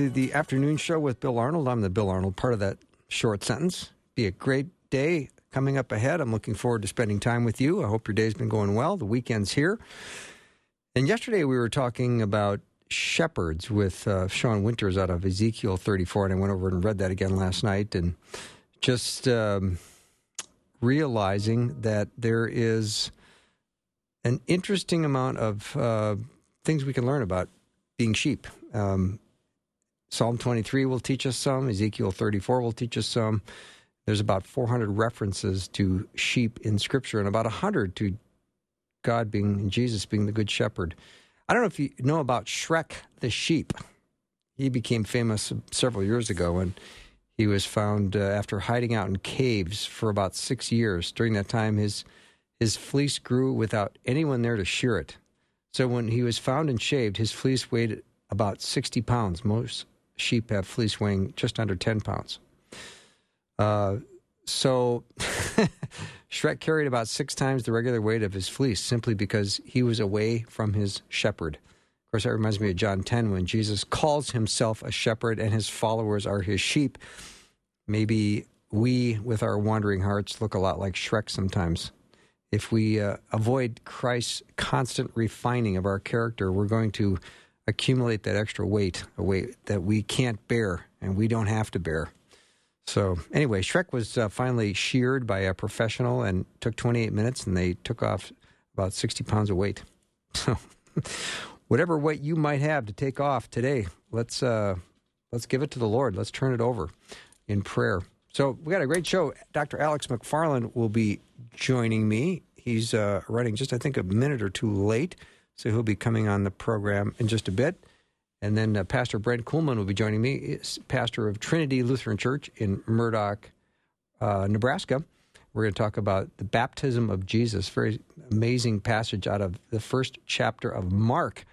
To the afternoon show with Bill Arnold. I'm the Bill Arnold part of that short sentence. Be a great day coming up ahead. I'm looking forward to spending time with you. I hope your day's been going well. The weekend's here. And yesterday we were talking about shepherds with uh, Sean Winters out of Ezekiel 34, and I went over and read that again last night, and just um, realizing that there is an interesting amount of uh, things we can learn about being sheep. Um, Psalm 23 will teach us some. Ezekiel 34 will teach us some. There's about 400 references to sheep in Scripture and about 100 to God being, Jesus being the Good Shepherd. I don't know if you know about Shrek the sheep. He became famous several years ago and he was found uh, after hiding out in caves for about six years. During that time, his, his fleece grew without anyone there to shear it. So when he was found and shaved, his fleece weighed about 60 pounds. Most sheep have fleece weighing just under 10 pounds. Uh, so Shrek carried about six times the regular weight of his fleece simply because he was away from his shepherd. Of course, that reminds me of John 10 when Jesus calls himself a shepherd and his followers are his sheep. Maybe we, with our wandering hearts, look a lot like Shrek sometimes if we uh, avoid Christ's constant refining of our character, we're going to accumulate that extra weight, a weight that we can't bear and we don't have to bear. So, anyway, Shrek was uh, finally sheared by a professional and took 28 minutes, and they took off about 60 pounds of weight. So, whatever weight you might have to take off today, let's uh, let's give it to the Lord. Let's turn it over in prayer. So, we got a great show. Dr. Alex McFarland will be joining me. He's uh, running just, I think, a minute or two late, so he'll be coming on the program in just a bit. And then uh, Pastor Brent Kuhlman will be joining me, He's pastor of Trinity Lutheran Church in Murdock, uh, Nebraska. We're going to talk about the baptism of Jesus, very amazing passage out of the first chapter of Mark.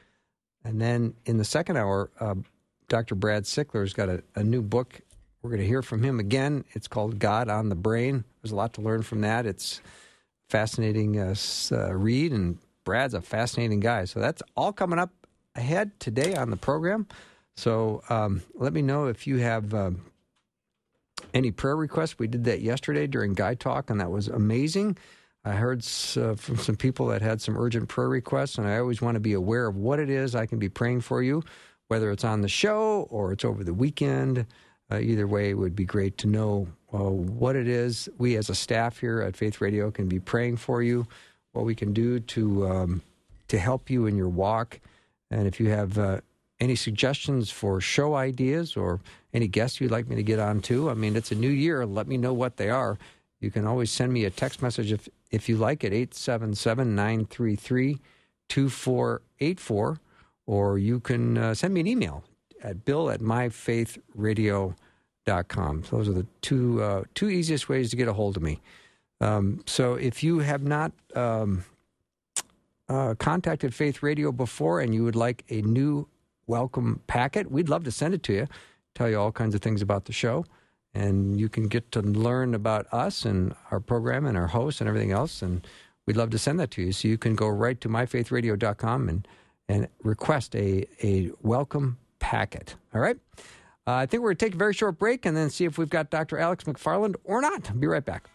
And then in the second hour, uh, Dr. Brad Sickler's got a, a new book. We're going to hear from him again. It's called God on the Brain. There's a lot to learn from that. It's fascinating uh, uh, read, and Brad's a fascinating guy. So that's all coming up ahead today on the program. So um, let me know if you have um, any prayer requests. We did that yesterday during Guy Talk, and that was amazing. I heard uh, from some people that had some urgent prayer requests, and I always want to be aware of what it is I can be praying for you, whether it's on the show or it's over the weekend. Uh, either way, it would be great to know uh, what it is we as a staff here at Faith Radio can be praying for you, what we can do to um, to help you in your walk, and if you have uh, any suggestions for show ideas or any guests you'd like me to get on to, I mean, it's a new year. Let me know what they are. You can always send me a text message if, if you like at 877 933 2484, or you can uh, send me an email at bill at myfaithradio.com. Those are the two, uh, two easiest ways to get a hold of me. Um, so if you have not um, uh, contacted Faith Radio before and you would like a new welcome packet, we'd love to send it to you, tell you all kinds of things about the show. And you can get to learn about us and our program and our hosts and everything else. And we'd love to send that to you. So you can go right to myfaithradio.com and, and request a, a welcome packet. All right? Uh, I think we're going to take a very short break and then see if we've got Dr. Alex McFarland or not. Be right back.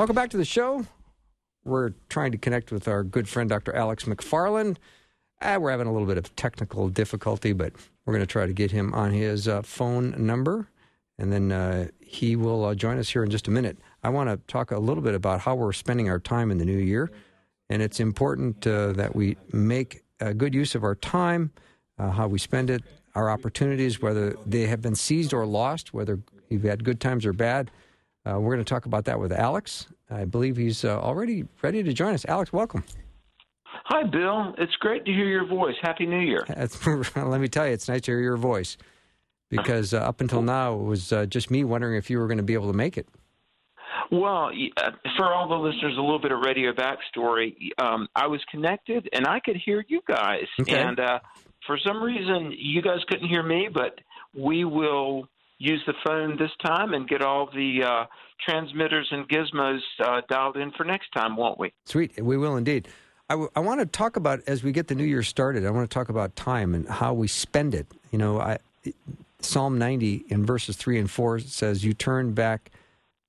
Welcome back to the show. We're trying to connect with our good friend, Dr. Alex McFarland. Uh, we're having a little bit of technical difficulty, but we're going to try to get him on his uh, phone number, and then uh, he will uh, join us here in just a minute. I want to talk a little bit about how we're spending our time in the new year, and it's important uh, that we make a good use of our time, uh, how we spend it, our opportunities, whether they have been seized or lost, whether you've had good times or bad. Uh, we're going to talk about that with Alex. I believe he's uh, already ready to join us. Alex, welcome. Hi, Bill. It's great to hear your voice. Happy New Year. Let me tell you, it's nice to hear your voice because uh, up until now it was uh, just me wondering if you were going to be able to make it. Well, uh, for all the listeners, a little bit of radio backstory. Um, I was connected and I could hear you guys, okay. and uh, for some reason you guys couldn't hear me, but we will use the phone this time and get all the uh, transmitters and gizmos uh, dialed in for next time, won't we? Sweet, we will indeed. I, w- I want to talk about as we get the new year started. I want to talk about time and how we spend it. You know, I, Psalm 90 in verses three and four says, "You turn back,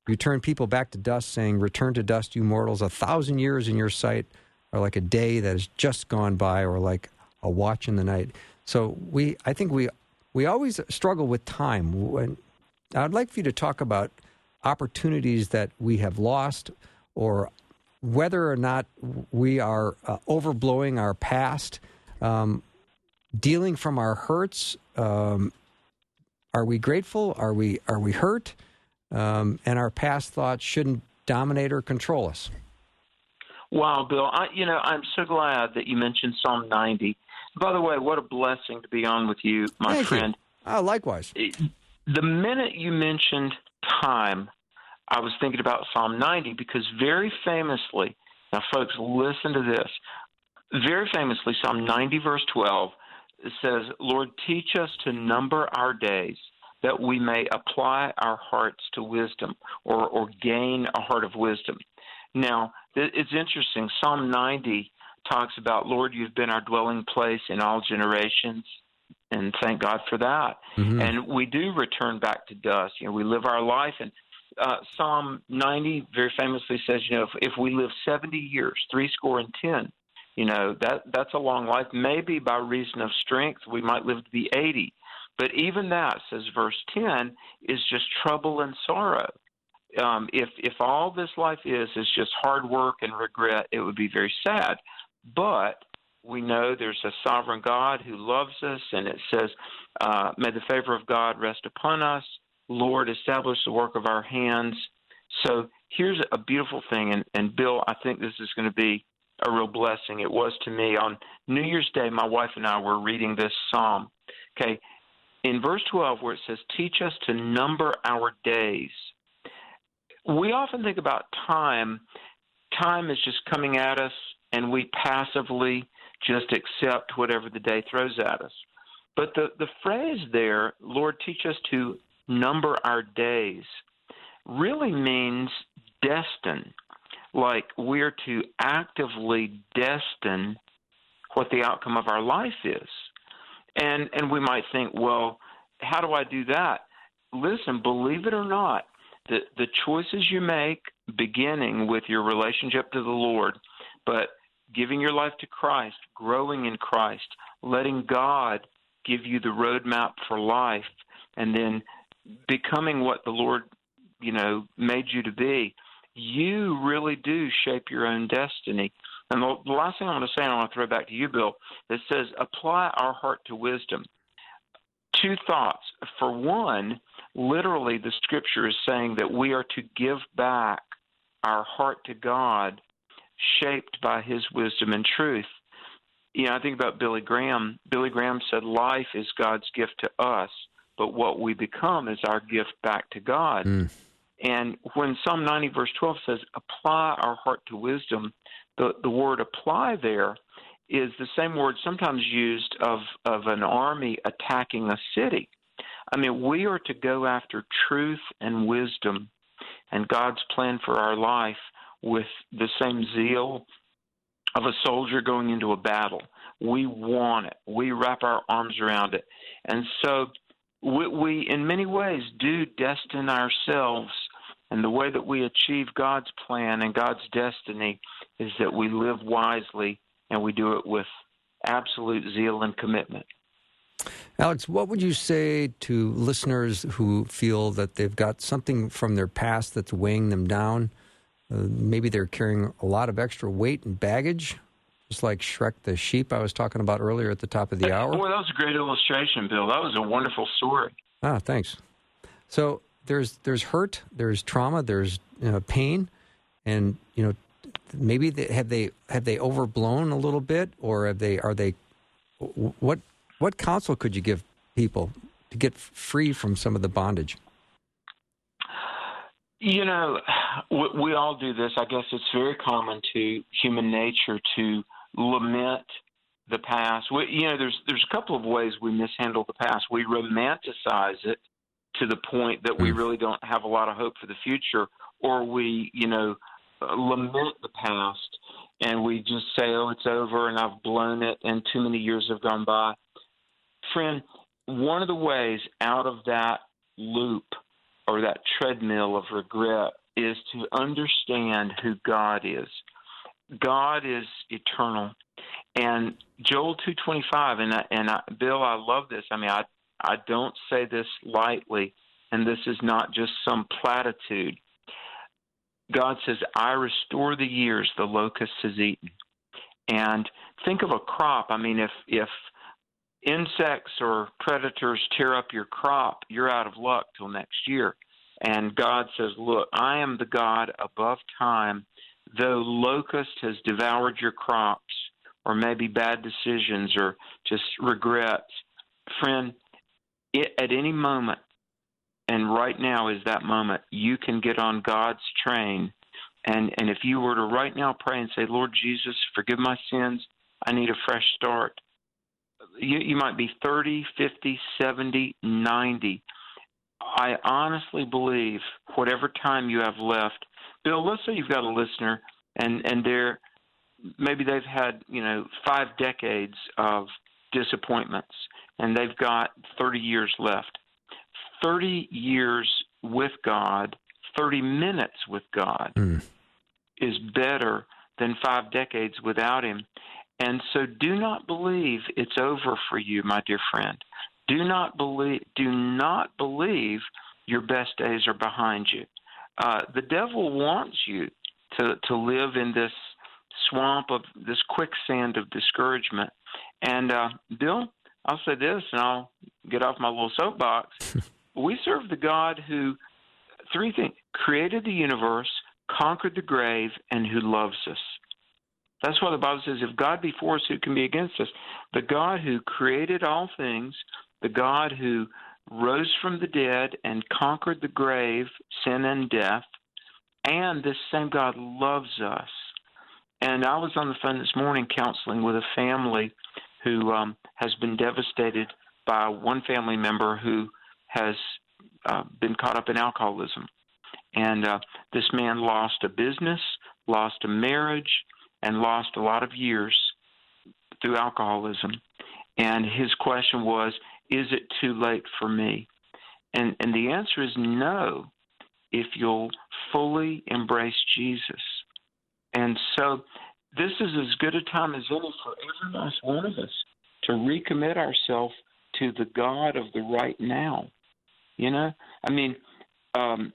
you turn people back to dust, saying, Return to dust, you mortals. A thousand years in your sight are like a day that has just gone by, or like a watch in the night." So we, I think we we always struggle with time. I'd like for you to talk about opportunities that we have lost or whether or not we are uh, overblowing our past, um, dealing from our hurts. Um, are we grateful? Are we are we hurt? Um, and our past thoughts shouldn't dominate or control us. Wow, Bill, I, you know I'm so glad that you mentioned Psalm 90 by the way, what a blessing to be on with you, my Thank friend. You. Oh, likewise. The minute you mentioned time, I was thinking about Psalm 90 because very famously, now, folks, listen to this. Very famously, Psalm 90, verse 12, says, Lord, teach us to number our days that we may apply our hearts to wisdom or, or gain a heart of wisdom. Now, it's interesting. Psalm 90 talks about, Lord, you've been our dwelling place in all generations. And thank God for that. Mm-hmm. And we do return back to dust. You know, we live our life. And uh, Psalm 90 very famously says, you know, if, if we live 70 years, three score and 10, you know, that that's a long life. Maybe by reason of strength, we might live to be 80. But even that, says verse 10, is just trouble and sorrow. Um, if if all this life is is just hard work and regret, it would be very sad. But we know there's a sovereign God who loves us, and it says, uh, May the favor of God rest upon us. Lord, establish the work of our hands. So here's a beautiful thing, and, and Bill, I think this is going to be a real blessing. It was to me. On New Year's Day, my wife and I were reading this psalm. Okay, in verse 12, where it says, Teach us to number our days. We often think about time. Time is just coming at us and we passively just accept whatever the day throws at us. But the, the phrase there, Lord, teach us to number our days, really means destine. Like we're to actively destine what the outcome of our life is. And and we might think, well, how do I do that? Listen, believe it or not, the the choices you make beginning with your relationship to the Lord, but giving your life to Christ, growing in Christ, letting God give you the roadmap for life, and then becoming what the Lord, you know, made you to be, you really do shape your own destiny. And the, last thing I want to say, and I want to throw back to you, Bill, it says, apply our heart to wisdom. Two thoughts. For one, literally, the scripture is saying that we are to give back our heart to God shaped by his wisdom and truth. You know, I think about Billy Graham. Billy Graham said, Life is God's gift to us, but what we become is our gift back to God. Mm. And when Psalm 90, verse 12 says, Apply our heart to wisdom, the, the word apply there is the same word sometimes used of, of an army attacking a city. I mean, we are to go after truth and wisdom and God's plan for our life with the same zeal of a soldier going into a battle. We want it. We wrap our arms around it. And so we, we in many ways, do destine ourselves And the way that we achieve God's plan and God's destiny is that we live wisely and we do it with absolute zeal and commitment. Alex, what would you say to listeners who feel that they've got something from their past that's weighing them down? Uh, maybe they're carrying a lot of extra weight and baggage, just like Shrek the sheep I was talking about earlier at the top of the hour. Boy, that was a great illustration, Bill. That was a wonderful story. Ah, thanks. So there's there's hurt, there's trauma, there's you know, pain, and you know maybe they, have they have they overblown a little bit, or have they are they what what counsel could you give people to get free from some of the bondage? You know, we all do this. I guess it's very common to human nature to lament the past. We, you know, there's there's a couple of ways we mishandle the past. We romanticize it to the point that we hmm. really don't have a lot of hope for the future, or we, you know, lament the past and we just say, "Oh, it's over," and I've blown it, and too many years have gone by. Friend, one of the ways out of that loop or that treadmill of regret is to understand who God is. God is eternal. And Joel 225 and I, and I, Bill I love this. I mean I I don't say this lightly and this is not just some platitude. God says, I restore the years the locust has eaten. And think of a crop. I mean, if if insects or predators tear up your crop, you're out of luck till next year. And God says, Look, I am the God above time. Though locust has devoured your crops, or maybe bad decisions, or just regrets, friend, it, at any moment, and right now is that moment, you can get on God's train. And, and if you were to right now pray and say, Lord Jesus, forgive my sins, I need a fresh start you, you might be 30, 50, 70, 90. I honestly believe whatever time you have left, Bill, let's say you've got a listener and, and they're maybe they've had, you know, five decades of disappointments and they've got 30 years left. 30 years with God, 30 minutes with God mm. is better than five decades without Him. And so do not believe it's over for you, my dear friend. Do not believe do not believe your best days are behind you. Uh, the devil wants you to, to live in this swamp of this quicksand of discouragement. And uh, Bill, I'll say this, and I'll get off my little soapbox. we serve the God who three things created the universe, conquered the grave, and who loves us. That's why the Bible says, if God be for us, who can be against us? The God who created all things, the God who rose from the dead and conquered the grave, sin, and death, and this same God loves us. And I was on the phone this morning counseling with a family who um, has been devastated by one family member who has uh, been caught up in alcoholism. And uh, this man lost a business, lost a marriage, and lost a lot of years through alcoholism. And his question was, Is it too late for me? And, and the answer is no, if you'll fully embrace Jesus. And so this is as good a time as any for every last one of us to recommit ourselves to the God of the right now. You know, I mean, um,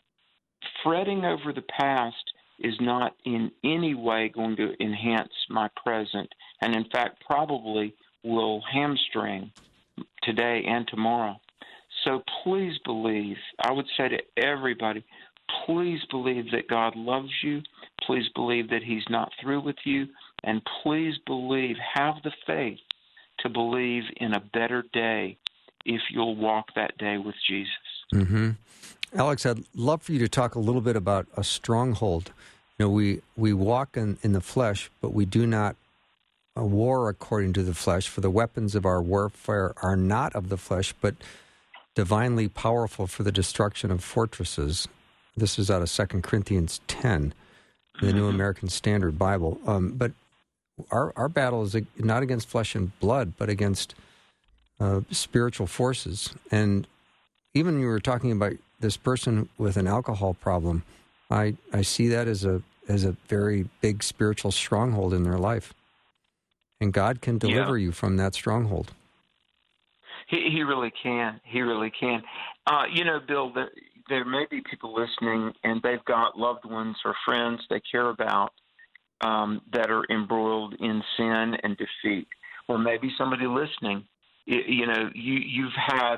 fretting over the past is not in any way going to enhance my present, and in fact, probably will hamstring today and tomorrow. So please believe, I would say to everybody, please believe that God loves you. Please believe that He's not through with you. And please believe, have the faith to believe in a better day if you'll walk that day with Jesus. Mm-hmm. Alex, I'd love for you to talk a little bit about a stronghold. You know, we, we walk in, in the flesh, but we do not war according to the flesh, for the weapons of our warfare are not of the flesh, but divinely powerful for the destruction of fortresses. This is out of 2 Corinthians 10, the New American Standard Bible. Um, but our, our battle is not against flesh and blood, but against uh, spiritual forces. And even when you were talking about this person with an alcohol problem. I, I see that as a as a very big spiritual stronghold in their life. And God can deliver yeah. you from that stronghold. He, he really can. He really can. Uh, you know, Bill, there, there may be people listening and they've got loved ones or friends they care about um, that are embroiled in sin and defeat. Or maybe somebody listening, you, you know, you, you've had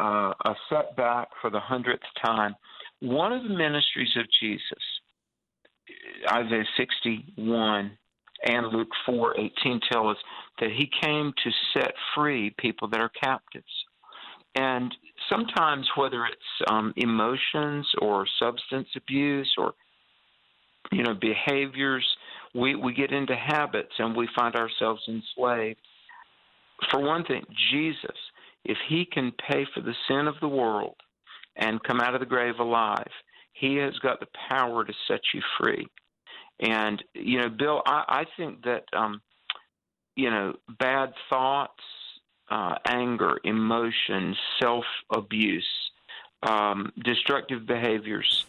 uh, a setback for the hundredth time. One of the ministries of Jesus, Isaiah 61 and Luke 4:18 tell us that he came to set free people that are captives. And sometimes, whether it's um, emotions or substance abuse or you know behaviors, we we get into habits and we find ourselves enslaved. For one thing, Jesus, if he can pay for the sin of the world and come out of the grave alive, he has got the power to set you free. And you know, Bill, I, I think that um, you know bad thoughts, uh, anger, emotions, self abuse, um, destructive behaviors,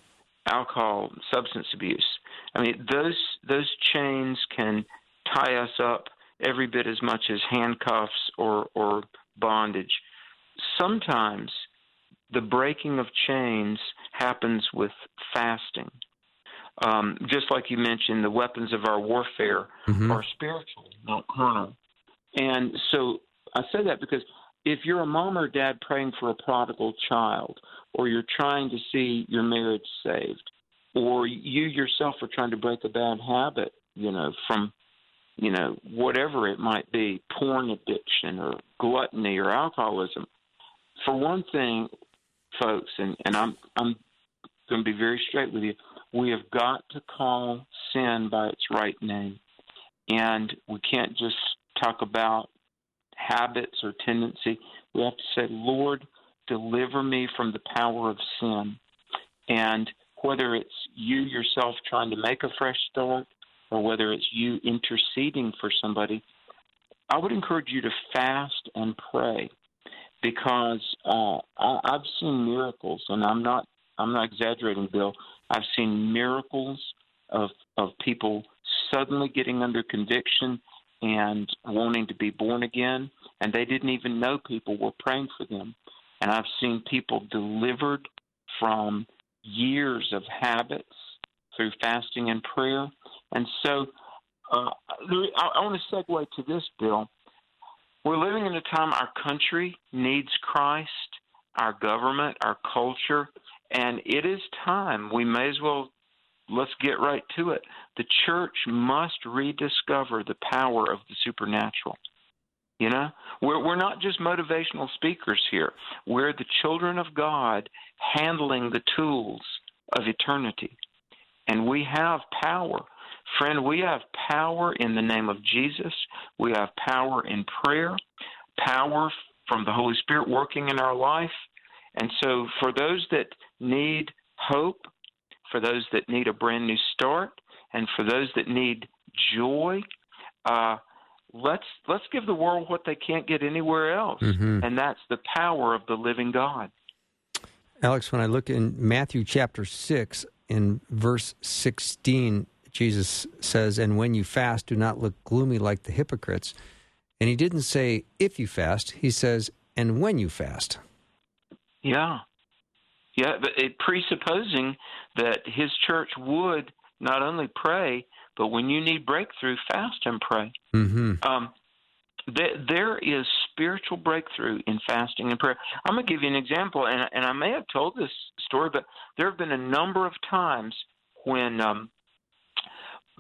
alcohol, substance abuse. I mean, those those chains can tie us up every bit as much as handcuffs or or bondage. Sometimes the breaking of chains happens with fasting. Um, just like you mentioned, the weapons of our warfare mm-hmm. are spiritual, not carnal. And so I say that because if you're a mom or dad praying for a prodigal child, or you're trying to see your marriage saved, or you yourself are trying to break a bad habit, you know, from, you know, whatever it might be, porn addiction or gluttony or alcoholism. For one thing, folks, and, and I'm I'm going to be very straight with you. We have got to call sin by its right name. And we can't just talk about habits or tendency. We have to say, Lord, deliver me from the power of sin. And whether it's you yourself trying to make a fresh start or whether it's you interceding for somebody, I would encourage you to fast and pray because uh, I, I've seen miracles, and I'm not I'm not exaggerating, Bill. I've seen miracles of of people suddenly getting under conviction and wanting to be born again, and they didn't even know people were praying for them. And I've seen people delivered from years of habits through fasting and prayer. And so uh, I, I want to segue to this, Bill. We're living in a time our country needs Christ, our government, our culture, and it is time. We may as well let's get right to it. The church must rediscover the power of the supernatural. You know, we're we're not just motivational speakers here. We're the children of God handling the tools of eternity. And we have power. Friend, we have power in the name of Jesus. We have power in prayer, power from the Holy Spirit working in our life. And so for those that need hope, for those that need a brand new start, and for those that need joy, uh, let's let's give the world what they can't get anywhere else, mm-hmm. and that's the power of the living God. Alex, when I look in Matthew chapter six, in verse sixteen, Jesus says, "And when you fast, do not look gloomy like the hypocrites." And he didn't say if you fast; he says, "And when you fast." Yeah, yeah, but it presupposing that his church would not only pray, but when you need breakthrough, fast and pray. Mm-hmm. Um, th- there is spiritual breakthrough in fasting and prayer. I'm going to give you an example, and, and I may have told this story, but there have been a number of times when um,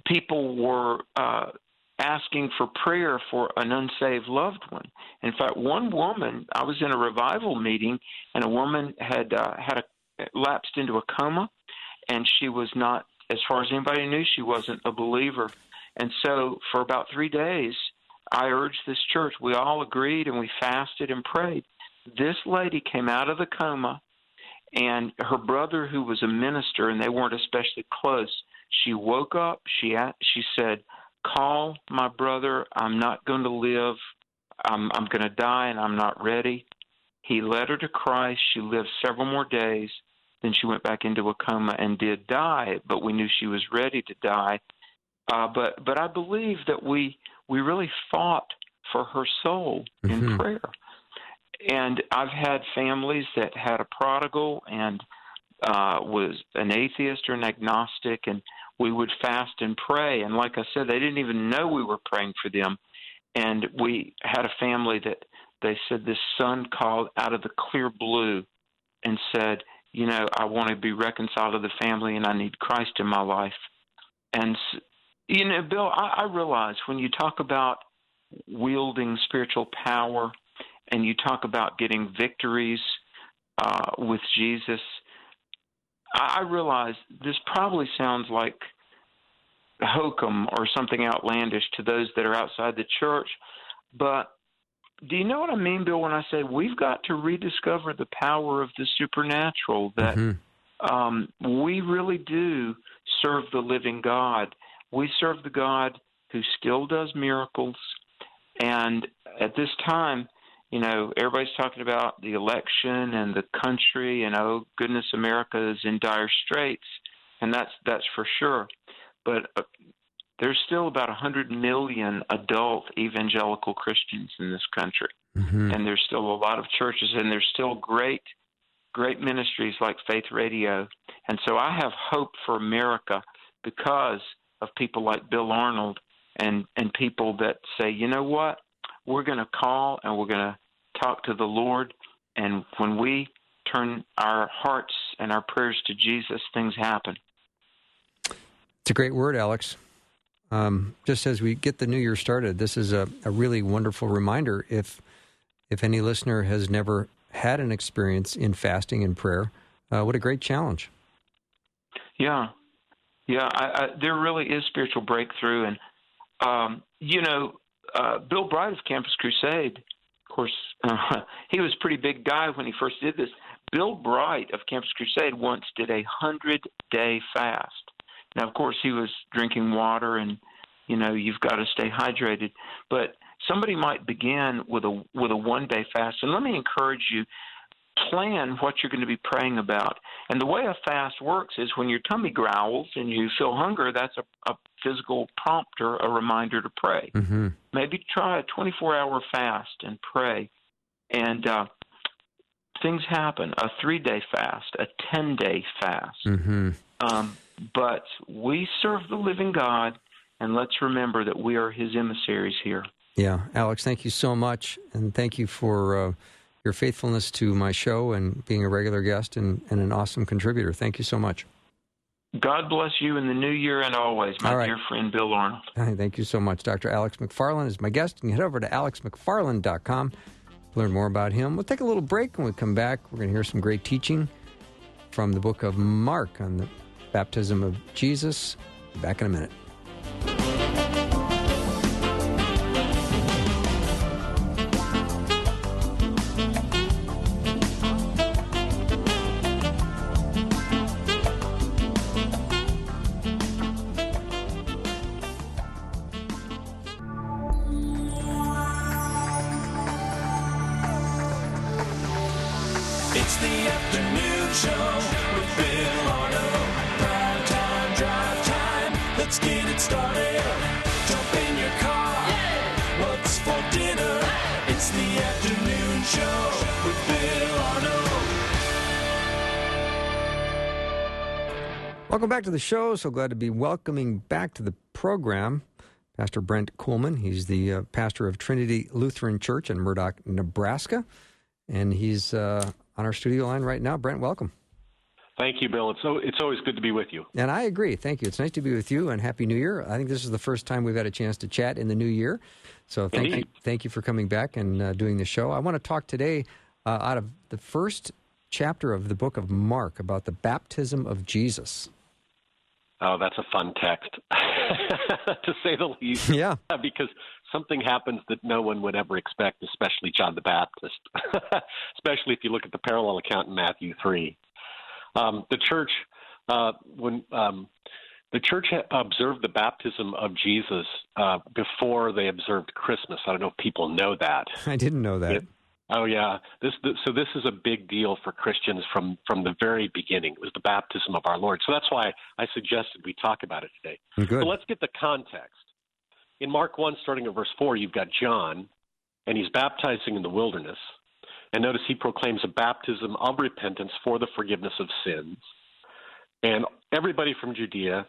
people were uh, asking for prayer for an unsaved loved one. In fact, one woman, I was in a revival meeting, and a woman had uh, had a, lapsed into a coma, and she was not, as far as anybody knew, she wasn't a believer. And so, for about three days, I urged this church. We all agreed, and we fasted and prayed. This lady came out of the coma, and her brother, who was a minister, and they weren't especially close. She woke up. She she said call my brother. I'm not going to live. I'm, I'm going to die and I'm not ready. He led her to Christ. She lived several more days. Then she went back into a coma and did die, but we knew she was ready to die. Uh, but but I believe that we we really fought for her soul in Mhm. prayer. And I've had families that had a prodigal and uh, was an atheist or an agnostic, and we would fast and pray. And like I said, they didn't even know we were praying for them. And we had a family that they said this son called out of the clear blue and said, You know, I want to be reconciled to the family and I need Christ in my life. And, you know, Bill, I, I realize when you talk about wielding spiritual power and you talk about getting victories uh, with Jesus, I, I realize this probably sounds like hokum or something outlandish to those that are outside the church. But do you know what I mean, Bill, when I say we've got to rediscover the power of the supernatural? That Mhm. um, we really do serve the living God. We serve the God who still does miracles. And at this time, you know, everybody's talking about the election and the country, and oh goodness, America is in dire straits, and that's that's for sure. But uh, there's still about a 100 million adult evangelical Christians in this country Mhm. and there's still a lot of churches and there's still great great ministries like faith radio and so i have hope for america because of people like bill arnold and and people that say you know what we're going to call and we're going to talk to the lord and when we turn our hearts and our prayers to jesus things happen It's a great word, Alex. Um, just as we get the new year started, this is a, a really wonderful reminder. If if any listener has never had an experience in fasting and prayer, uh, what a great challenge! Yeah, yeah. I, I, there really is spiritual breakthrough, and um, you know, uh, Bill Bright of Campus Crusade, course, uh, he was a pretty big guy when he first did this. Bill Bright of Campus Crusade once did a hundred day fast. Now, of course, he was drinking water, and you know, you've got to stay hydrated. But somebody might begin with a with a one day fast, and let me encourage you plan what you're going to be praying about. And the way a fast works is when your tummy growls and you feel hunger, that's a, a physical prompter, a reminder to pray. hmm Maybe try a 24 hour fast and pray. And uh, things happen a three day fast, a 10 day fast. hmm Um, but we serve the living God, and let's remember that we are his emissaries here. Yeah, Alex, thank you so much, and thank you for uh, your faithfulness to my show and being a regular guest and, and an awesome contributor. Thank you so much. God bless you in the new year and always, my right. dear friend Bill Arnold. Thank you so much. Dr. Alex McFarland is my guest. You can head over to alexmcfarland.com to learn more about him. We'll take a little break. When we come back, we're going to hear some great teaching from the book of Mark on the baptism of Jesus. Back in a minute. Show. So glad to be welcoming back to the program Pastor Brent Kuhlman. He's the uh, pastor of Trinity Lutheran Church in Murdock, Nebraska. And he's uh, on our studio line right now. Brent, welcome. Thank you, Bill. It's so it's always good to be with you. And I agree. Thank you. It's nice to be with you and Happy New Year. I think this is the first time we've had a chance to chat in the new year. So thank you, thank you for coming back and uh, doing the show. I want to talk today uh, out of the first chapter of the book of Mark about the baptism of Jesus. Oh, that's a fun text, to say the least. Yeah. because something happens that no one would ever expect, especially John the Baptist. especially if you look at the parallel account in Matthew three. Um, the church, uh, when um, the church observed the baptism of Jesus uh, before they observed Christmas. I don't know if people know that. I didn't know that. Oh yeah, this, this so this is a big deal for Christians from from the very beginning. It was the baptism of our Lord. So that's why I suggested we talk about it today. Oh, good. So let's get the context. In Mark 1, starting at verse 4, you've got John, and he's baptizing in the wilderness. And notice he proclaims a baptism of repentance for the forgiveness of sins. And everybody from Judea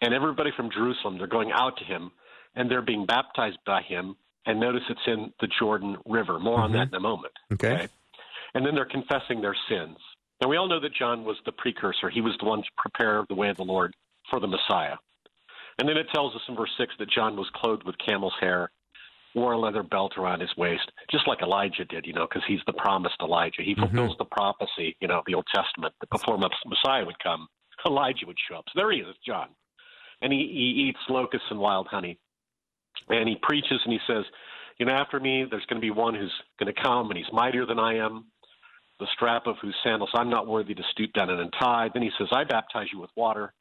and everybody from Jerusalem, they're going out to him, and they're being baptized by him. And notice it's in the Jordan River. More on mm-hmm. that in a moment. Okay. And then they're confessing their sins. And we all know that John was the precursor. He was the one to prepare the way of the Lord for the Messiah. And then it tells us in verse 6 that John was clothed with camel's hair, wore a leather belt around his waist, just like Elijah did, you know, because he's the promised Elijah. He mm-hmm. fulfills the prophecy, you know, of the Old Testament that before Messiah would come, Elijah would show up. So there he is, John. And he, he eats locusts and wild honey. And he preaches and he says, You know, after me, there's going to be one who's going to come, and he's mightier than I am, the strap of whose sandals I'm not worthy to stoop down and untie. Then he says, I baptize you with water,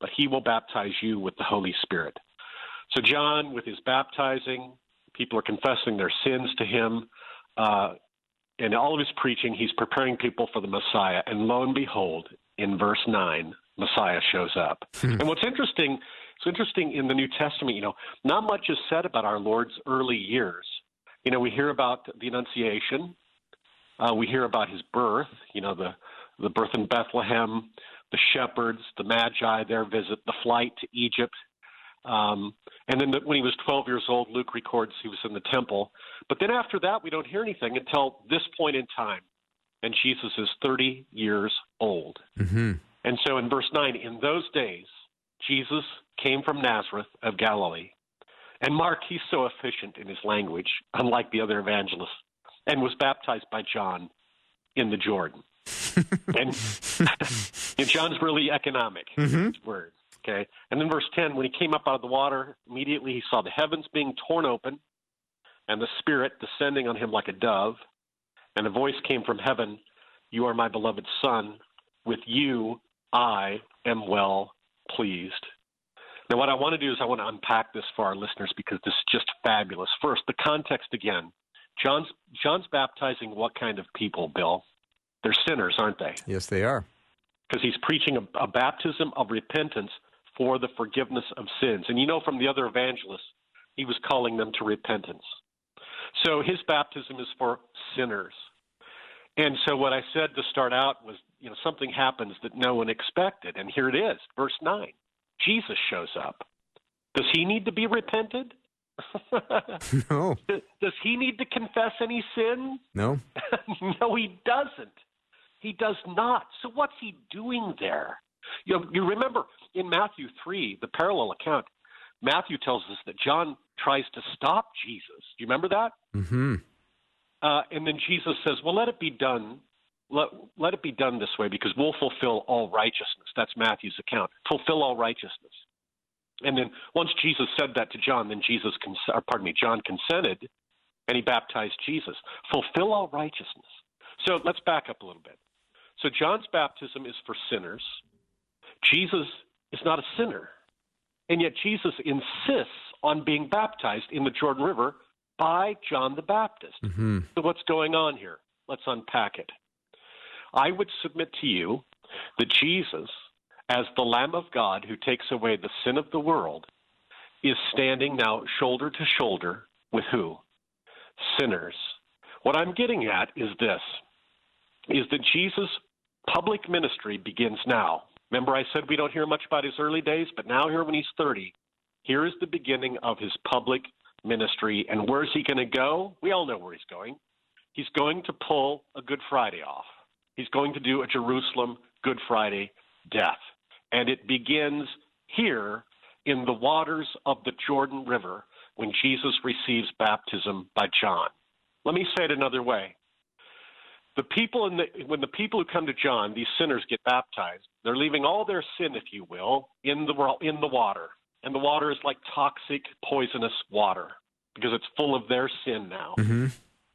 but he will baptize you with the Holy Spirit. So, John, with his baptizing, people are confessing their sins to him. Uh, in all of his preaching, he's preparing people for the Messiah. And lo and behold, in verse 9, Messiah shows up. and what's interesting, it's interesting in the New Testament, you know, not much is said about our Lord's early years. You know, we hear about the Annunciation, uh, we hear about his birth, you know, the, the birth in Bethlehem, the shepherds, the Magi, their visit, the flight to Egypt. Um, and then the, when he was 12 years old, Luke records he was in the temple. But then after that, we don't hear anything until this point in time. And Jesus is 30 years old. hmm And so in verse 9, in those days, Jesus came from Nazareth of Galilee. And Mark, he's so efficient in his language, unlike the other evangelists, and was baptized by John in the Jordan. and, John's really economic, Mhm. his words. Okay. And then verse 10, when he came up out of the water, immediately he saw the heavens being torn open and the Spirit descending on him like a dove. And a voice came from heaven You are my beloved Son. With you I am well pleased. Now, what I want to do is I want to unpack this for our listeners because this is just fabulous. First, the context again. John's John's baptizing what kind of people, Bill? They're sinners, aren't they? Yes, they are. because he's preaching a, a baptism of repentance for the forgiveness of sins. And you know from the other evangelists, he was calling them to repentance. So his baptism is for sinners. And so what I said to start out was, you know, something happens that no one expected. And here it is, verse 9. Jesus shows up. Does he need to be repented? No, Does he need to confess any sin? no. no, he doesn't. He does not. So what's he doing there? You know, you remember in Matthew three, the parallel account. Matthew tells us that John tries to stop Jesus. Do you remember that? Mm-hmm. Uh, and then Jesus says, "Well, let it be done. Let let it be done this way, because we'll fulfill all righteousness." That's Matthew's account. Fulfill all righteousness. And then once Jesus said that to John, then Jesus, cons- or pardon me, John consented, and he baptized Jesus. Fulfill all righteousness. So let's back up a little bit. So John's baptism is for sinners. Jesus is not a sinner, and yet Jesus insists on being baptized in the Jordan River by John the Baptist. Mm-hmm. So, what's going on here? Let's unpack it. I would submit to you that Jesus, as the Lamb of God who takes away the sin of the world, is standing now shoulder to shoulder with who? Sinners. What I'm getting at is this is that Jesus' public ministry begins now. Remember, I said we don't hear much about his early days, but now, here when he's 30, here is the beginning of his public ministry. And where's he going to go? We all know where he's going. He's going to pull a Good Friday off. He's going to do a Jerusalem Good Friday death. And it begins here in the waters of the Jordan River when Jesus receives baptism by John. Let me say it another way. The people in the when the people who come to John, these sinners get baptized, they're leaving all their sin, if you will, in the in the water. And the water is like toxic, poisonous water because it's full of their sin now. hmm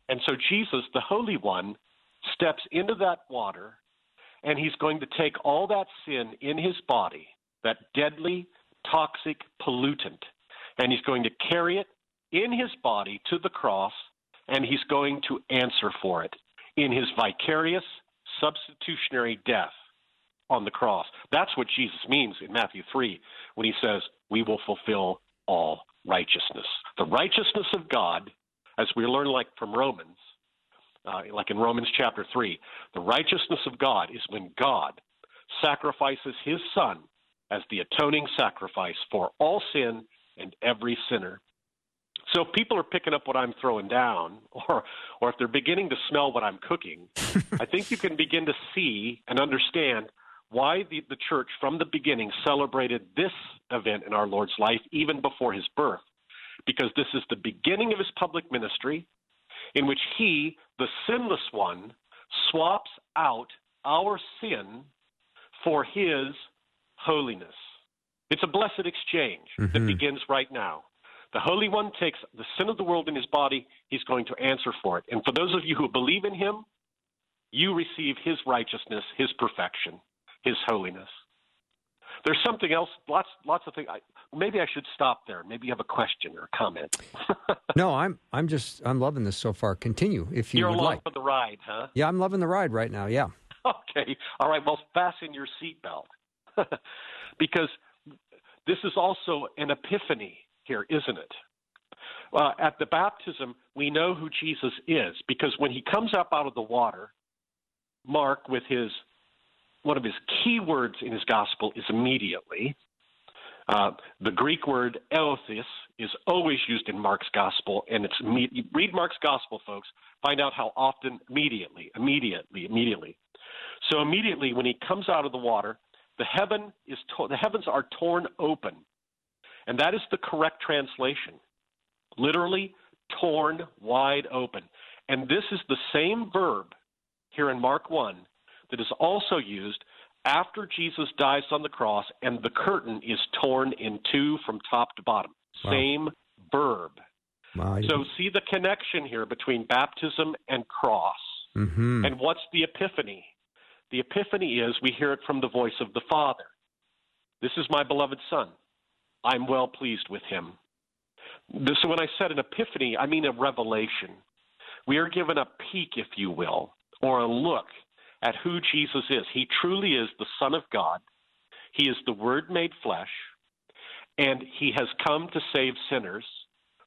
And so Jesus, the Holy One, steps into that water and he's going to take all that sin in his body, that deadly, toxic pollutant, and he's going to carry it in his body to the cross and he's going to answer for it in his vicarious substitutionary death on the cross. That's what Jesus means in Matthew 3 when he says, We will fulfill all righteousness. The righteousness of God, as we learn like from Romans, uh, like in Romans chapter 3, the righteousness of God is when God sacrifices his son as the atoning sacrifice for all sin and every sinner. So if people are picking up what I'm throwing down, or or if they're beginning to smell what I'm cooking, I think you can begin to see and understand why the, the church from the beginning celebrated this event in our Lord's life even before his birth. Because this is the beginning of his public ministry, in which he, the sinless one, swaps out our sin for his holiness. It's a blessed exchange that Mhm. begins right now. The Holy One takes the sin of the world in his body, he's going to answer for it. And for those of you who believe in him, you receive his righteousness, his perfection, his holiness. There's something else, lots lots of things. Maybe I should stop there. Maybe you have a question or a comment. No, I'm I'm just I'm loving this so far. Continue if you You're would along like. for the ride, huh? Yeah, I'm loving the ride right now. Yeah. Okay. All right. Well, fasten your seatbelt because this is also an epiphany here, isn't it? Uh, at the baptism, we know who Jesus is because when he comes up out of the water, Mark, with his one of his key words in his gospel, is immediately. Uh, the Greek word euthus is always used in Mark's gospel, and it's imme- read Mark's gospel, folks. Find out how often immediately, immediately, immediately. So immediately when he comes out of the water, the heaven is to- the heavens are torn open, and that is the correct translation. Literally torn wide open, and this is the same verb here in Mark one that is also used after Jesus dies on the cross, and the curtain is torn in two from top to bottom. Wow. Same verb. So see the connection here between baptism and cross. hmm And what's the epiphany? The epiphany is we hear it from the voice of the Father. This is my beloved Son. I'm well pleased with him. This, so when I said an epiphany, I mean a revelation. We are given a peek, if you will, or a look at who Jesus is. He truly is the Son of God. He is the Word made flesh, and he has come to save sinners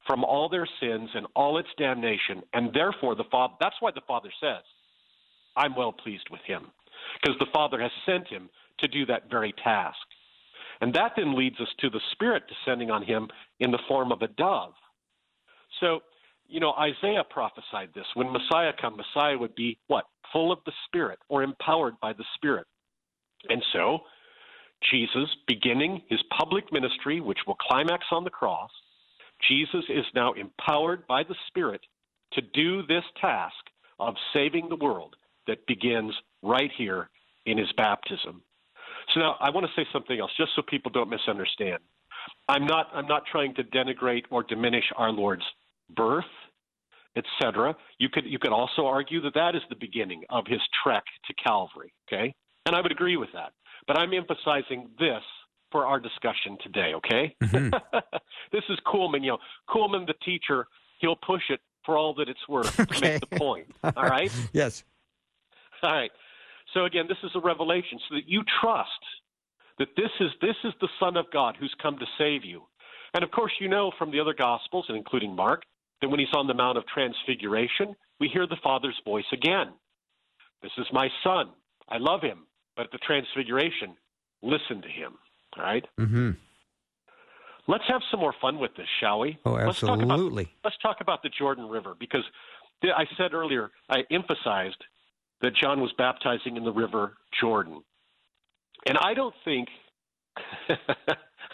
from all their sins and all its damnation. And therefore, the Father, that's why the Father says, I'm well pleased with him, because the Father has sent him to do that very task. And that then leads us to the Spirit descending on him in the form of a dove. So, you know, Isaiah prophesied this. When Messiah come, Messiah would be what? Full of the Spirit or empowered by the Spirit. And so, Jesus, beginning his public ministry, which will climax on the cross, Jesus is now empowered by the Spirit to do this task of saving the world that begins right here in his baptism. So now I want to say something else, just so people don't misunderstand. I'm not I'm not trying to denigrate or diminish our Lord's birth, etc. You could you could also argue that that is the beginning of his trek to Calvary. Okay, and I would agree with that. But I'm emphasizing this for our discussion today. Okay, Mhm. this is Kuhlman. You know, Kuhlman, the teacher, he'll push it for all that it's worth to make the point. All right. Yes. All right. So again, this is a revelation so that you trust that this is this is the Son of God who's come to save you. And of course, you know from the other Gospels, and including Mark, that when he's on the Mount of Transfiguration, we hear the Father's voice again. This is my Son. I love him. But at the Transfiguration, listen to him. All right. hmm Let's have some more fun with this, shall we? Oh, Let's talk about absolutely. let's talk about the Jordan River because I said earlier, I emphasized that John was baptizing in the River Jordan. And I don't think,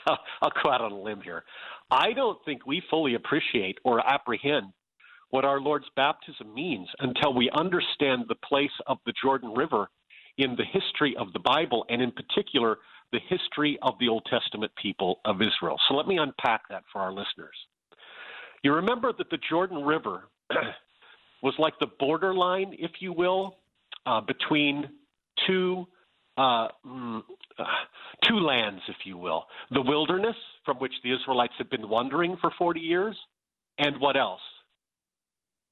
I'll, go out on a limb here, I don't think we fully appreciate or apprehend what our Lord's baptism means until we understand the place of the Jordan River in the history of the Bible and, in particular, the history of the Old Testament people of Israel. So let me unpack that for our listeners. You remember that the Jordan River was like the borderline, if you will, uh, between two uh, two lands, if you will, the wilderness from which the Israelites had been wandering for 40 years, and what else?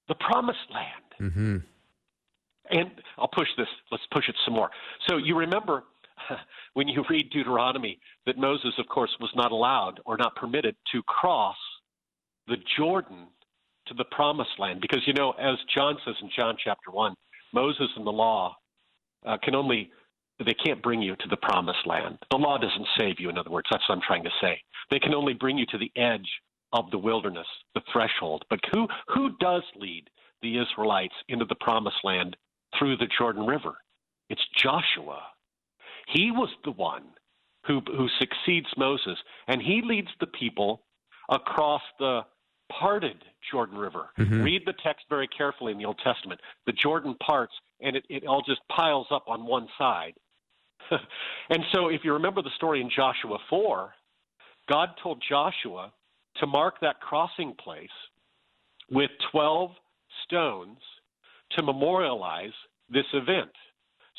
the promised land. Mm-hmm. And I'll push this, let's push it some more. So you remember when you read Deuteronomy that Moses, of course, was not allowed or not permitted to cross the Jordan to the promised land. Because, you know, as John says in John chapter 1, Moses and the law uh, can only, they can't bring you to the promised land. The law doesn't save you, in other words. That's what I'm trying to say. They can only bring you to the edge of the wilderness, the threshold. But who, who does lead the Israelites into the promised land through the Jordan River? It's Joshua. He was the one who, who succeeds Moses, and he leads the people across the parted Jordan River. Mhm. Read the text very carefully in the Old Testament. The Jordan parts, and it, it all just piles up on one side. and so, if you remember the story in Joshua 4, God told Joshua to mark that crossing place with 12 stones to memorialize this event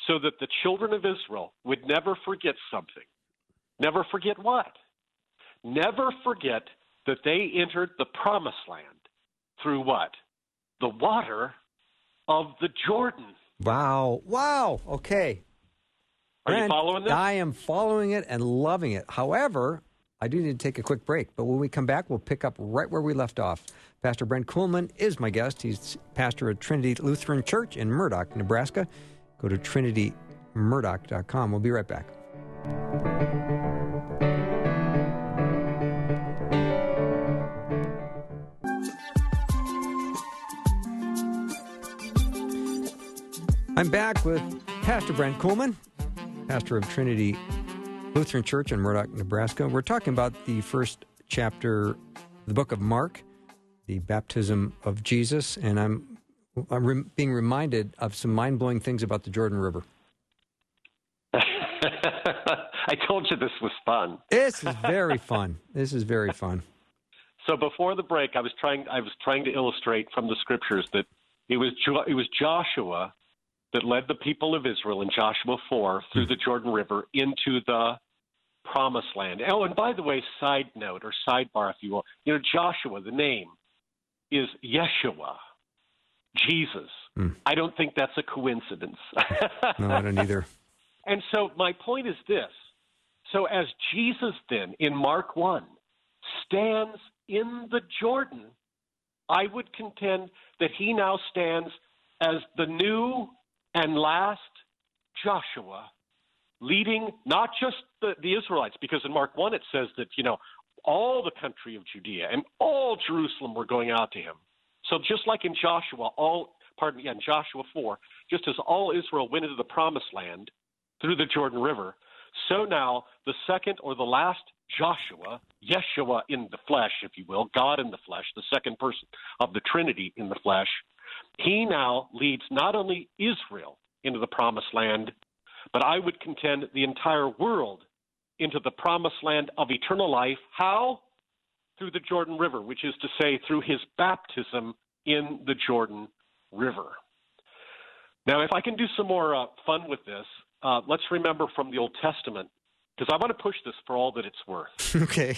so that the children of Israel would never forget something. Never forget what? Never forget that they entered the promised land through what? The water of the Jordan. Wow. Wow. Okay. Are you following this? I am following it and loving it. However, I do need to take a quick break, but when we come back, we'll pick up right where we left off. Pastor Brent Kuhlman is my guest. He's pastor at Trinity Lutheran Church in Murdock, Nebraska. Go to trinitymurdock.com. We'll be right back. I'm back with Pastor Brent Kuhlman, pastor of Trinity Lutheran Church in Murdock, Nebraska. We're talking about the first chapter, the book of Mark, the baptism of Jesus, and I'm I'm re- being reminded of some mind blowing things about the Jordan River. I told you this was fun. This is very fun. This is very fun. So before the break, I was trying I was trying to illustrate from the scriptures that it was Jo- it was Joshua that led the people of Israel in Joshua 4 through the Jordan River into the promised land. Oh, and by the way, side note or sidebar, if you will, you know Joshua, the name is Yeshua, Jesus. Hmm. I don't think that's a coincidence. No, I don't either. And so my point is this. So as Jesus then in Mark 1 stands in the Jordan, I would contend that he now stands as the new and last Joshua leading not just the, the Israelites, because in Mark 1 it says that, you know, all the country of Judea and all Jerusalem were going out to him. So just like in Joshua, all pardon me, yeah, in Joshua 4, just as all Israel went into the promised land through the Jordan River, so now the second or the last Joshua, Yeshua in the flesh, if you will, God in the flesh, the second person of the Trinity in the flesh, he now leads not only Israel into the promised land, but I would contend the entire world into the promised land of eternal life. How? Through the Jordan River, which is to say, through his baptism in the Jordan River. Now, if I can do some more uh, fun with this, uh, let's remember from the Old Testament, because I want to push this for all that it's worth. okay.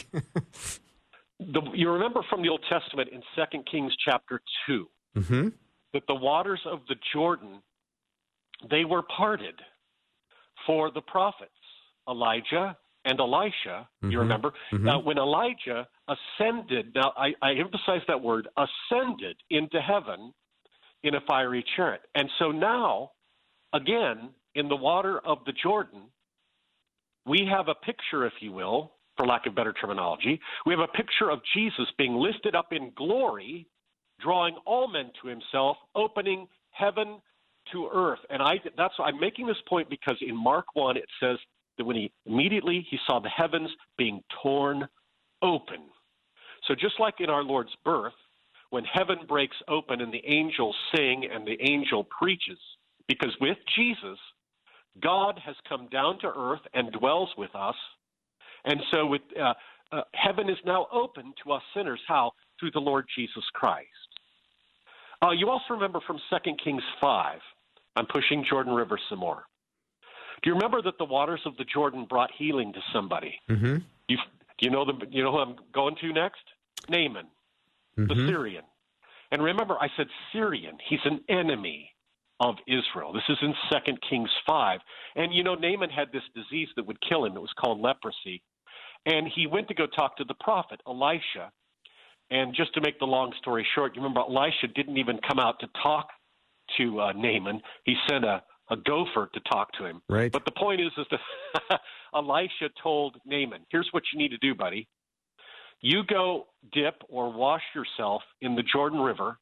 The, you remember from the Old Testament in 2 Kings chapter 2 hmm that the waters of the Jordan they were parted for the prophets Elijah and Elisha. Mhm. You remember Mhm. now when Elijah ascended. Now I, I emphasize that word ascended into heaven in a fiery chariot, and so now again in the water of the Jordan we have a picture, if you will, for lack of better terminology, we have a picture of Jesus being lifted up in glory, drawing all men to himself, opening heaven to earth. And I that's I'm making this point because in Mark 1 it says that when he immediately he saw the heavens being torn open. So just like in our Lord's birth, when heaven breaks open and the angels sing and the angel preaches, because with Jesus God has come down to earth and dwells with us. And so with uh, uh, heaven is now open to us sinners. How? Through the Lord Jesus Christ. Uh, you also remember from 2 Kings 5. I'm pushing Jordan River some more. Do you remember that the waters of the Jordan brought healing to somebody? hmm You, do you know the, you know who I'm going to next? Naaman, the Mhm. Syrian. And remember, I said Syrian. He's an enemy of Israel. This is in 2 Kings 5. And you know, Naaman had this disease that would kill him. It was called leprosy. And he went to go talk to the prophet, Elisha. And just to make the long story short, you remember Elisha didn't even come out to talk to uh, Naaman. He sent a, a gopher to talk to him. Right. But the point is, is that Elisha told Naaman, "Here's what you need to do, buddy. You go dip or wash yourself in the Jordan River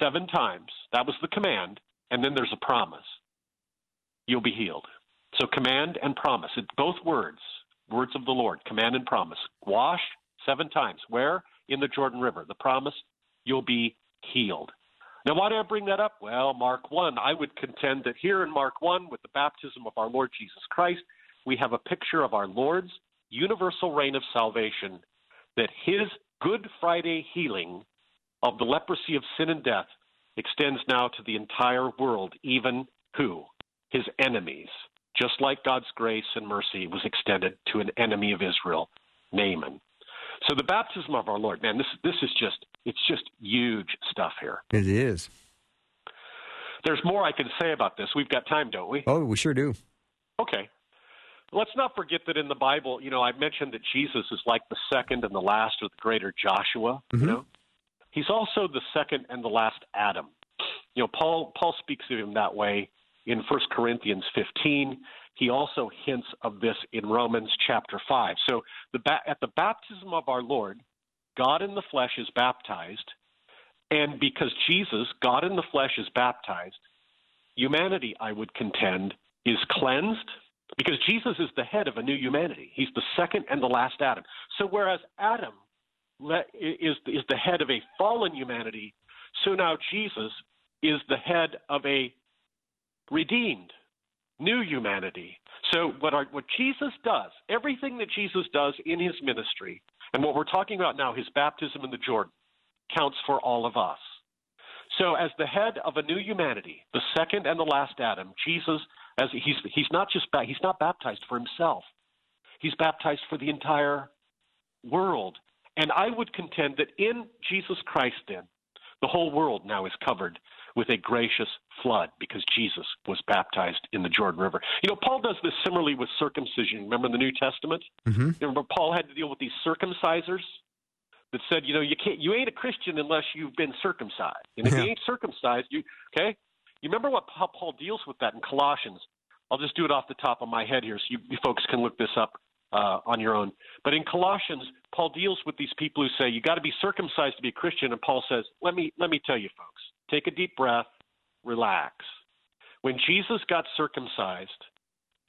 seven times. That was the command, and then there's a promise. You'll be healed. So command and promise. It's both words, words of the Lord, command and promise. Wash seven times. Where? In the Jordan River. The promise, you'll be healed. Now, why do I bring that up? Well, Mark 1, I would contend that here in Mark 1, with the baptism of our Lord Jesus Christ, we have a picture of our Lord's universal reign of salvation, that his Good Friday healing of the leprosy of sin and death extends now to the entire world, even who? His enemies. Just like God's grace and mercy was extended to an enemy of Israel, Naaman. So the baptism of our Lord, man, this this is just it's just huge stuff here. It is. There's more I can say about this. We've got time, don't we? Oh, we sure do. Okay. Let's not forget that in the Bible, you know, I mentioned that Jesus is like the second and the last or the greater Joshua, Mhm. you know. He's also the second and the last Adam. You know, Paul Paul speaks of him that way in 1 Corinthians 15. He also hints of this in Romans chapter 5. So the ba- at the baptism of our Lord, God in the flesh is baptized, and because Jesus, God in the flesh is baptized, humanity, I would contend, is cleansed because Jesus is the head of a new humanity. He's the second and the last Adam. So whereas Adam is is the head of a fallen humanity, so now Jesus is the head of a redeemed new humanity. So what our, what Jesus does, everything that Jesus does in his ministry, and what we're talking about now, his baptism in the Jordan, counts for all of us. So as the head of a new humanity, the second and the last Adam, Jesus as he's he's not just he's not baptized for himself. He's baptized for the entire world. And I would contend that in Jesus Christ then the whole world now is covered with a gracious flood because Jesus was baptized in the Jordan River. You know, Paul does this similarly with circumcision. Remember in the New Testament? hmm Remember Paul had to deal with these circumcisers that said, you know, you can't you ain't a Christian unless you've been circumcised. And if Yeah. you ain't circumcised, you okay? You remember what how Paul deals with that in Colossians. I'll just do it off the top of my head here so you, you folks can look this up uh, on your own. But in Colossians, Paul deals with these people who say you got to be circumcised to be a Christian, and Paul says, "Let me let me tell you, folks. Take a deep breath, relax. When Jesus got circumcised,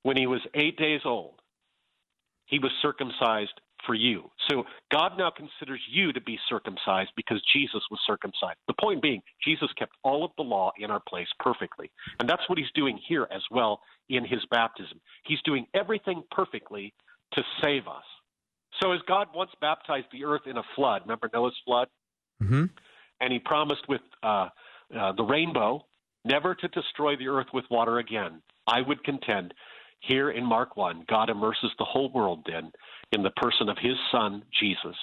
when he was eight days old, he was circumcised for you. So God now considers you to be circumcised because Jesus was circumcised. The point being, Jesus kept all of the law in our place perfectly. And that's what he's doing here as well in his baptism. He's doing everything perfectly to save us. So as God once baptized the earth in a flood, remember Noah's flood? hmm and he promised with uh, uh, the rainbow never to destroy the earth with water again. I would contend here in Mark 1, God immerses the whole world then in the person of his son, Jesus,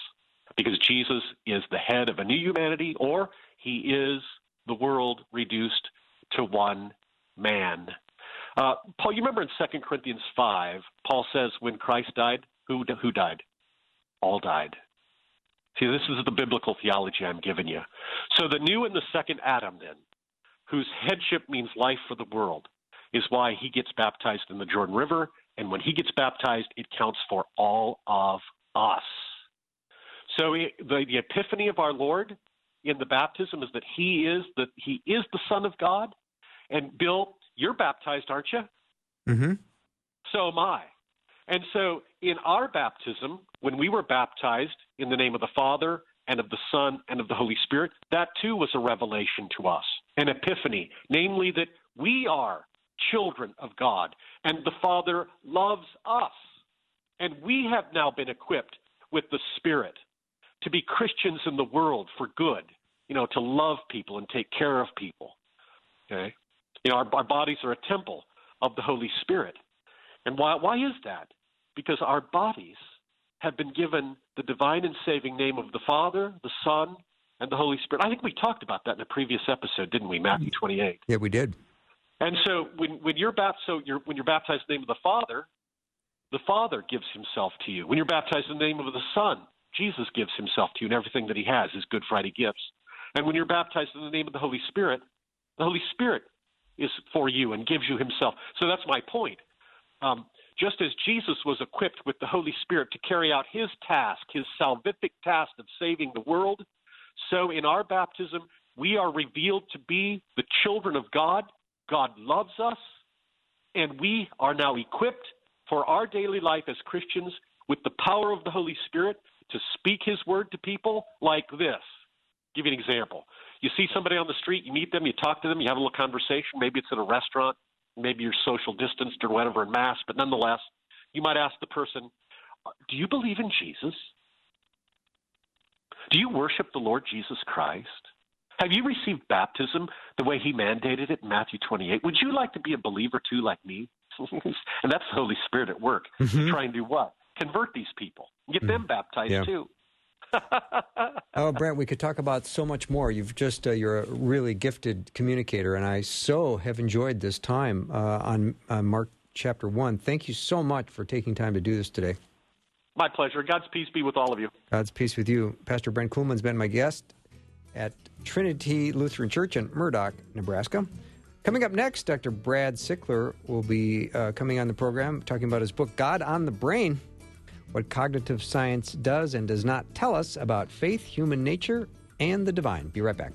because Jesus is the head of a new humanity, or he is the world reduced to one man. Uh, Paul, you remember in 2 Corinthians 5, Paul says when Christ died, who, who died? All died. See, this is the biblical theology I'm giving you. So the new and the second Adam, then, whose headship means life for the world, is why he gets baptized in the Jordan River. And when he gets baptized, it counts for all of us. So it, the, the epiphany of our Lord in the baptism is that he is the he is the Son of God. And Bill, you're baptized, aren't you? Mm-hmm. So am I. And so in our baptism, when we were baptized in the name of the Father and of the Son and of the Holy Spirit, that too was a revelation to us, an epiphany, namely that we are children of God and the Father loves us. And we have now been equipped with the Spirit to be Christians in the world for good, you know, to love people and take care of people. Okay? You know, our, our bodies are a temple of the Holy Spirit. And why, why is that? Because our bodies have been given the divine and saving name of the Father, the Son, and the Holy Spirit. I think we talked about that in a previous episode, didn't we? Matthew 28. Yeah, we did. And so when, when you're baptized, so you're, when you're baptized in the name of the Father, the Father gives himself to you. When you're baptized in the name of the Son, Jesus gives himself to you and everything that he has, his Good Friday gifts. And when you're baptized in the name of the Holy Spirit, the Holy Spirit is for you and gives you himself. So that's my point. Um, just as Jesus was equipped with the Holy Spirit to carry out his task, his salvific task of saving the world, so in our baptism, we are revealed to be the children of God. God loves us, and we are now equipped for our daily life as Christians with the power of the Holy Spirit to speak his word to people like this. give you an example. You see somebody on the street, you meet them, you talk to them, you have a little conversation. Maybe it's at a restaurant, maybe you're social distanced or whatever in mass, but nonetheless, you might ask the person, Do you believe in Jesus? Do you worship the Lord Jesus Christ? Have you received baptism the way he mandated it in Matthew 28? Would you like to be a believer too, like me? and that's the Holy Spirit at work, Mhm. trying to do what? Convert these people, get them baptized Yeah. too. Oh, Brent, we could talk about so much more. You've just, uh, you're a really gifted communicator, and I so have enjoyed this time uh, on, on Mark chapter 1. Thank you so much for taking time to do this today. My pleasure. God's peace be with all of you. God's peace with you. Pastor Brent Kuhlman's been my guest at Trinity Lutheran Church in Murdock, Nebraska. Coming up next, Dr. Brad Sickler will be uh, coming on the program talking about his book, God on the Brain What Cognitive Science Does and Does Not Tell Us About Faith, Human Nature, and the Divine. Be right back.